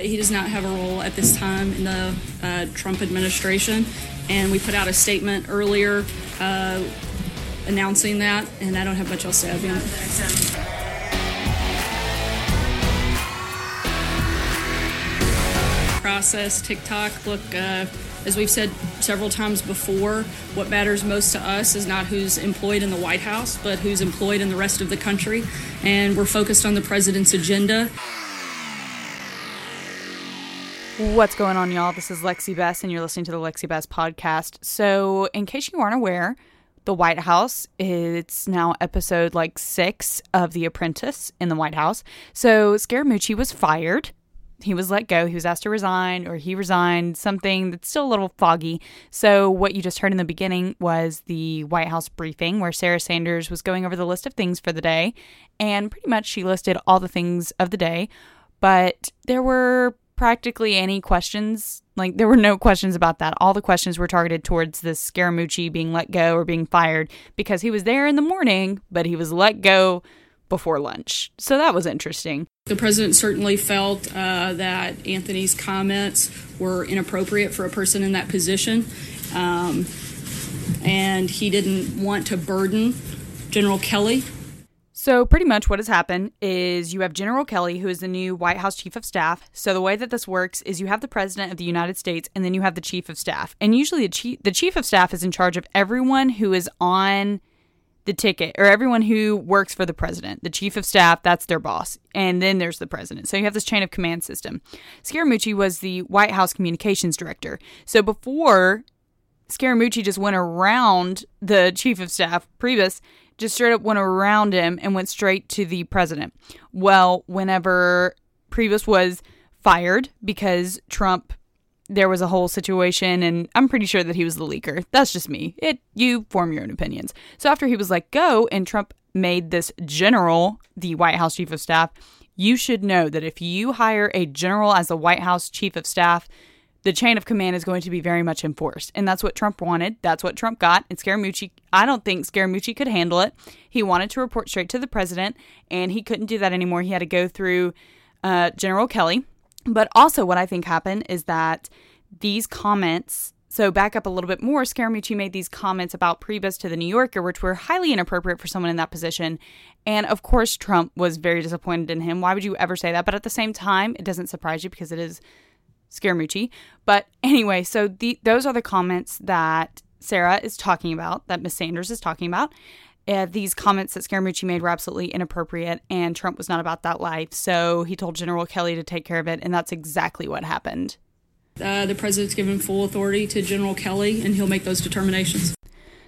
He does not have a role at this time in the uh, Trump administration, and we put out a statement earlier uh, announcing that, and I don't have much else to add beyond that. Process, tick-tock, look, uh, as we've said several times before, what matters most to us is not who's employed in the White House, but who's employed in the rest of the country. And we're focused on the president's agenda. What's going on, y'all? This is Lexi Bess, and you're listening to the Lexi Bess podcast. So, in case you aren't aware, the White House, it's now episode like six of The Apprentice in the White House. So, Scaramucci was fired he was let go. He was asked to resign or he resigned, something that's still a little foggy. So, what you just heard in the beginning was the White House briefing where Sarah Sanders was going over the list of things for the day. And pretty much she listed all the things of the day. But there were practically any questions. Like, there were no questions about that. All the questions were targeted towards this Scaramucci being let go or being fired because he was there in the morning, but he was let go before lunch. So that was interesting. The president certainly felt uh, that Anthony's comments were inappropriate for a person in that position. Um, and he didn't want to burden General Kelly. So, pretty much what has happened is you have General Kelly, who is the new White House Chief of Staff. So, the way that this works is you have the President of the United States and then you have the Chief of Staff. And usually, the Chief, the chief of Staff is in charge of everyone who is on the ticket or everyone who works for the president. The chief of staff, that's their boss. And then there's the president. So you have this chain of command system. Scaramucci was the White House communications director. So before Scaramucci just went around the chief of staff, Priebus just straight up went around him and went straight to the president. Well, whenever Priebus was fired because Trump there was a whole situation and I'm pretty sure that he was the leaker. That's just me. It you form your own opinions. So after he was let go and Trump made this general the White House chief of staff, you should know that if you hire a general as the White House chief of staff, the chain of command is going to be very much enforced. And that's what Trump wanted. That's what Trump got. And Scaramucci, I don't think Scaramucci could handle it. He wanted to report straight to the president, and he couldn't do that anymore. He had to go through uh, General Kelly, but also, what I think happened is that these comments. So, back up a little bit more, Scaramucci made these comments about Priebus to the New Yorker, which were highly inappropriate for someone in that position. And of course, Trump was very disappointed in him. Why would you ever say that? But at the same time, it doesn't surprise you because it is Scaramucci. But anyway, so the, those are the comments that Sarah is talking about, that Miss Sanders is talking about uh, these comments that Scaramucci made were absolutely inappropriate, and Trump was not about that life. So he told General Kelly to take care of it, and that's exactly what happened. Uh, the president's given full authority to General Kelly, and he'll make those determinations.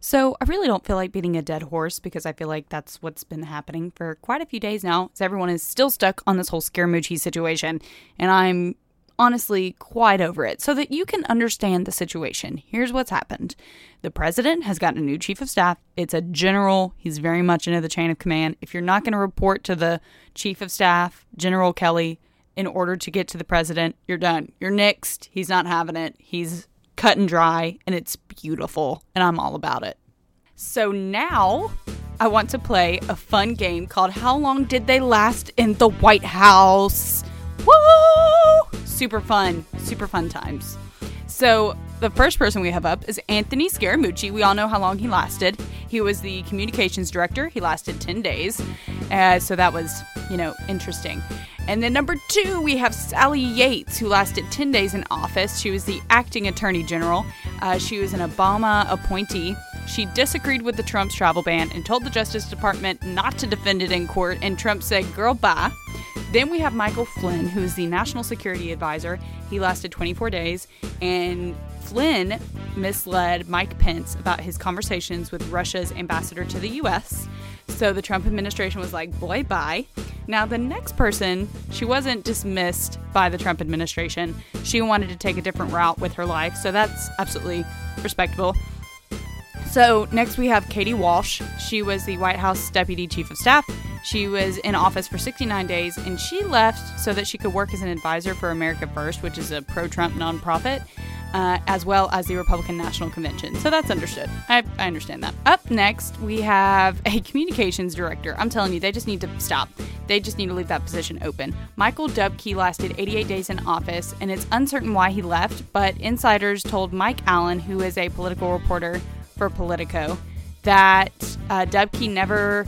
So I really don't feel like beating a dead horse because I feel like that's what's been happening for quite a few days now. As everyone is still stuck on this whole Scaramucci situation, and I'm honestly quite over it so that you can understand the situation. Here's what's happened the president has gotten a new chief of staff. It's a general, he's very much into the chain of command. If you're not going to report to the chief of staff, General Kelly, in order to get to the president, you're done. You're next. He's not having it. He's cut and dry, and it's beautiful, and I'm all about it. So now I want to play a fun game called How Long Did They Last in the White House? Woo! Super fun, super fun times. So, the first person we have up is Anthony Scaramucci. We all know how long he lasted. He was the communications director. He lasted 10 days. Uh, so, that was, you know, interesting. And then number two, we have Sally Yates, who lasted 10 days in office. She was the acting attorney general. Uh, she was an Obama appointee. She disagreed with the Trump's travel ban and told the Justice Department not to defend it in court. And Trump said, girl, bye. Then we have Michael Flynn, who is the National Security Advisor. He lasted 24 days, and Flynn misled Mike Pence about his conversations with Russia's ambassador to the U.S. So the Trump administration was like, boy, bye. Now, the next person, she wasn't dismissed by the Trump administration. She wanted to take a different route with her life, so that's absolutely respectable. So, next we have Katie Walsh. She was the White House Deputy Chief of Staff. She was in office for 69 days and she left so that she could work as an advisor for America First, which is a pro Trump nonprofit. Uh, as well as the Republican National Convention. So that's understood. I, I, understand that. Up next, we have a communications director. I'm telling you, they just need to stop. They just need to leave that position open. Michael Dubke lasted 88 days in office, and it's uncertain why he left, but insiders told Mike Allen, who is a political reporter for Politico, that uh, Dubke never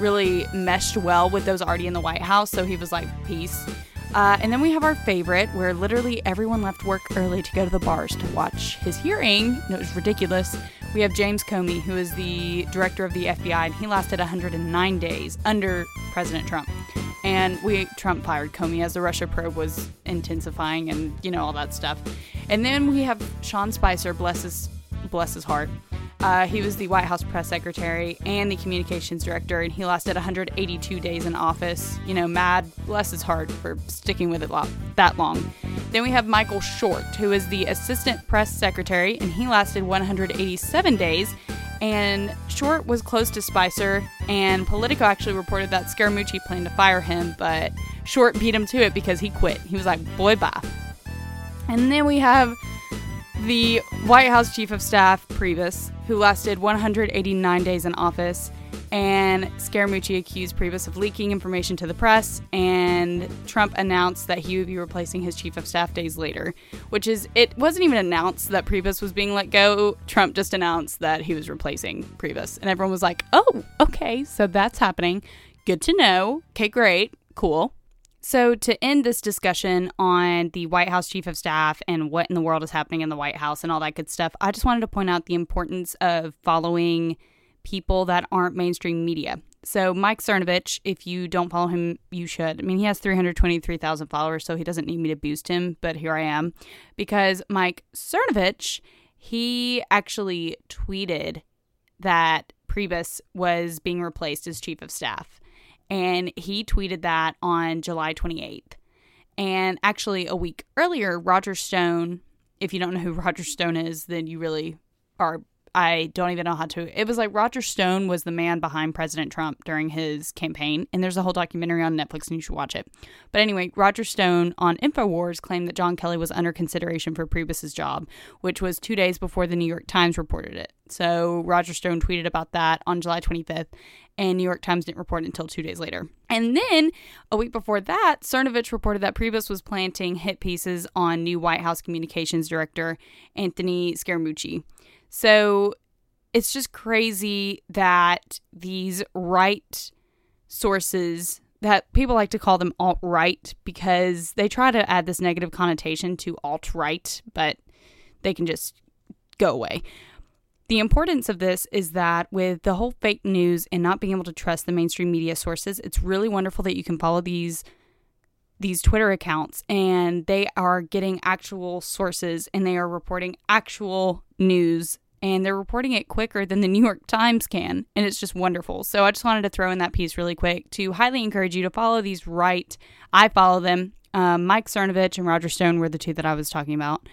really meshed well with those already in the White House, so he was like, peace. Uh, and then we have our favorite, where literally everyone left work early to go to the bars to watch his hearing. it was ridiculous. We have James Comey, who is the director of the FBI, and he lasted 109 days under President Trump. And we Trump fired Comey as the Russia probe was intensifying, and you know all that stuff. And then we have Sean Spicer, bless his bless his heart. Uh, he was the White House press secretary and the communications director, and he lasted 182 days in office. You know, mad, bless his heart for sticking with it lo- that long. Then we have Michael Short, who is the assistant press secretary, and he lasted 187 days. And Short was close to Spicer, and Politico actually reported that Scaramucci planned to fire him, but Short beat him to it because he quit. He was like, boy, bye. And then we have the White House Chief of Staff, Priebus, who lasted 189 days in office, and Scaramucci accused Priebus of leaking information to the press, and Trump announced that he would be replacing his chief of staff days later, which is, it wasn't even announced that Priebus was being let go. Trump just announced that he was replacing Priebus, and everyone was like, oh, okay, so that's happening. Good to know. Okay, great. Cool. So, to end this discussion on the White House Chief of Staff and what in the world is happening in the White House and all that good stuff, I just wanted to point out the importance of following people that aren't mainstream media. So, Mike Cernovich, if you don't follow him, you should. I mean, he has 323,000 followers, so he doesn't need me to boost him, but here I am. Because Mike Cernovich, he actually tweeted that Priebus was being replaced as chief of staff. And he tweeted that on July 28th. And actually, a week earlier, Roger Stone, if you don't know who Roger Stone is, then you really are I don't even know how to. It was like Roger Stone was the man behind President Trump during his campaign, and there's a whole documentary on Netflix, and you should watch it. But anyway, Roger Stone on Infowars claimed that John Kelly was under consideration for Priebus's job, which was two days before the New York Times reported it. So Roger Stone tweeted about that on July 25th, and New York Times didn't report until two days later. And then a week before that, Cernovich reported that Priebus was planting hit pieces on new White House communications director Anthony Scaramucci. So it's just crazy that these right sources that people like to call them alt right because they try to add this negative connotation to alt right, but they can just go away. The importance of this is that with the whole fake news and not being able to trust the mainstream media sources, it's really wonderful that you can follow these these Twitter accounts and they are getting actual sources and they are reporting actual news and they're reporting it quicker than the New York Times can. And it's just wonderful. So I just wanted to throw in that piece really quick to highly encourage you to follow these right. I follow them. Um, Mike Cernovich and Roger Stone were the two that I was talking about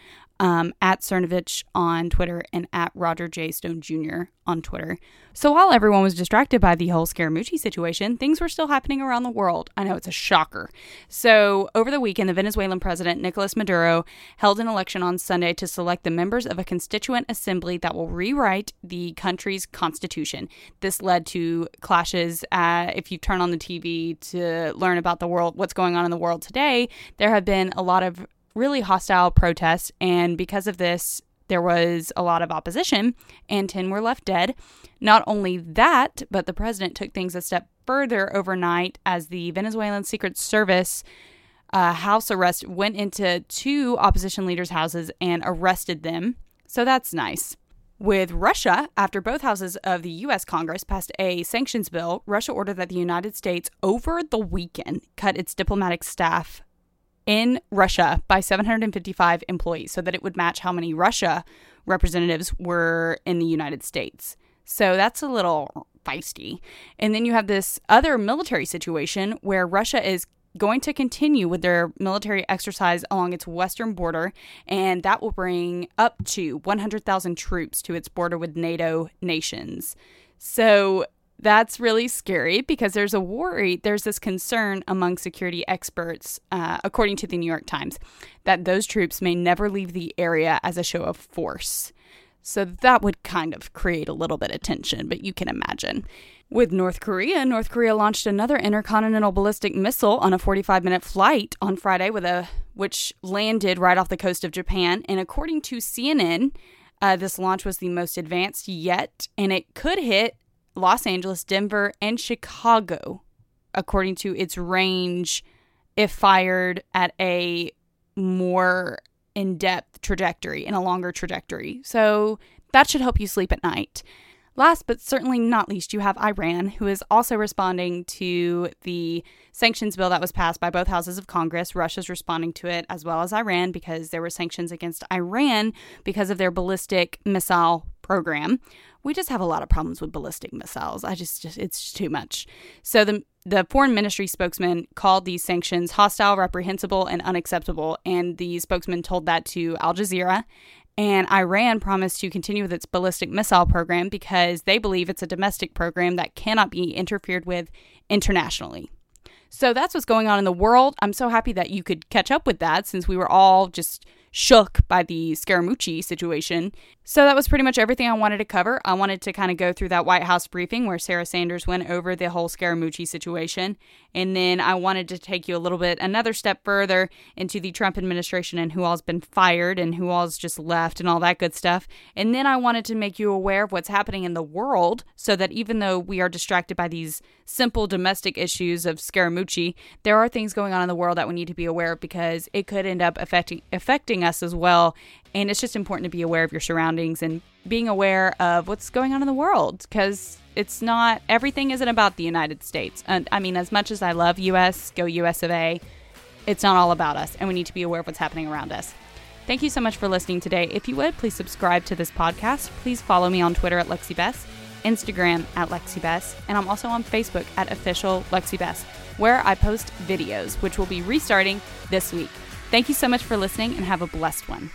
um, at Cernovich on Twitter and at Roger J. Stone Jr. on Twitter. So while everyone was distracted by the whole Scaramucci situation, things were still happening around the world. I know it's a shocker. So over the weekend, the Venezuelan president Nicolas Maduro held an election on Sunday to select the members of a constituent assembly that will rewrite the country's constitution. This led to clashes. Uh, if you turn on the TV to learn about the world, what's going on in the world today, there have been a lot of really hostile protests. And because of this, there was a lot of opposition, and 10 were left dead. Not only that, but the president took things a step further overnight as the Venezuelan Secret Service uh, house arrest went into two opposition leaders' houses and arrested them. So that's nice. With Russia, after both houses of the U.S. Congress passed a sanctions bill, Russia ordered that the United States, over the weekend, cut its diplomatic staff in Russia by 755 employees so that it would match how many Russia representatives were in the United States. So that's a little feisty. And then you have this other military situation where Russia is going to continue with their military exercise along its western border, and that will bring up to 100,000 troops to its border with NATO nations. So that's really scary because there's a worry, there's this concern among security experts, uh, according to the New York Times, that those troops may never leave the area as a show of force. So that would kind of create a little bit of tension, but you can imagine. With North Korea, North Korea launched another intercontinental ballistic missile on a 45-minute flight on Friday with a which landed right off the coast of Japan, and according to CNN, uh, this launch was the most advanced yet, and it could hit Los Angeles, Denver, and Chicago, according to its range, if fired at a more in depth trajectory and a longer trajectory. So that should help you sleep at night. Last but certainly not least, you have Iran, who is also responding to the sanctions bill that was passed by both houses of Congress. Russia's responding to it as well as Iran because there were sanctions against Iran because of their ballistic missile program. We just have a lot of problems with ballistic missiles. I just, just it's too much. So the the foreign ministry spokesman called these sanctions hostile, reprehensible, and unacceptable, and the spokesman told that to Al Jazeera and Iran promised to continue with its ballistic missile program because they believe it's a domestic program that cannot be interfered with internationally. So that's what's going on in the world. I'm so happy that you could catch up with that since we were all just shook by the Scaramucci situation. So that was pretty much everything I wanted to cover. I wanted to kind of go through that White House briefing where Sarah Sanders went over the whole Scaramucci situation. And then I wanted to take you a little bit, another step further into the Trump administration and who all's been fired and who all's just left and all that good stuff. And then I wanted to make you aware of what's happening in the world so that even though we are distracted by these simple domestic issues of Scaramucci, there are things going on in the world that we need to be aware of because it could end up affecting affecting us as well. And it's just important to be aware of your surroundings and being aware of what's going on in the world because it's not everything isn't about the United States. And I mean, as much as I love US, go US of A, it's not all about us, and we need to be aware of what's happening around us. Thank you so much for listening today. If you would, please subscribe to this podcast. Please follow me on Twitter at LexiBess, Instagram at LexiBess, and I'm also on Facebook at official LexiBess, where I post videos, which will be restarting this week. Thank you so much for listening and have a blessed one.